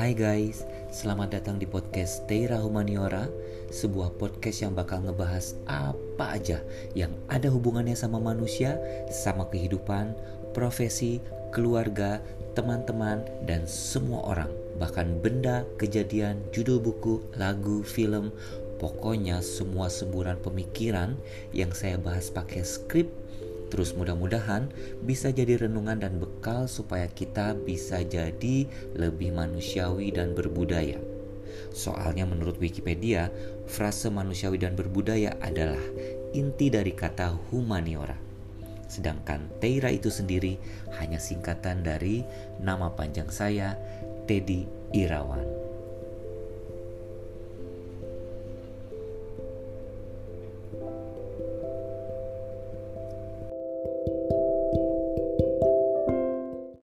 Hai guys, selamat datang di podcast Teira Humaniora Sebuah podcast yang bakal ngebahas apa aja yang ada hubungannya sama manusia, sama kehidupan, profesi, keluarga, teman-teman, dan semua orang. Bahkan benda, kejadian, judul buku, lagu, film Pokoknya semua semburan pemikiran yang saya bahas pakai skrip Terus mudah-mudahan bisa jadi renungan dan bekal supaya kita bisa jadi lebih manusiawi dan berbudaya. Soalnya menurut Wikipedia, frase manusiawi dan berbudaya adalah inti dari kata humaniora. Sedangkan Teira itu sendiri hanya singkatan dari nama panjang saya, Teddy Irawan.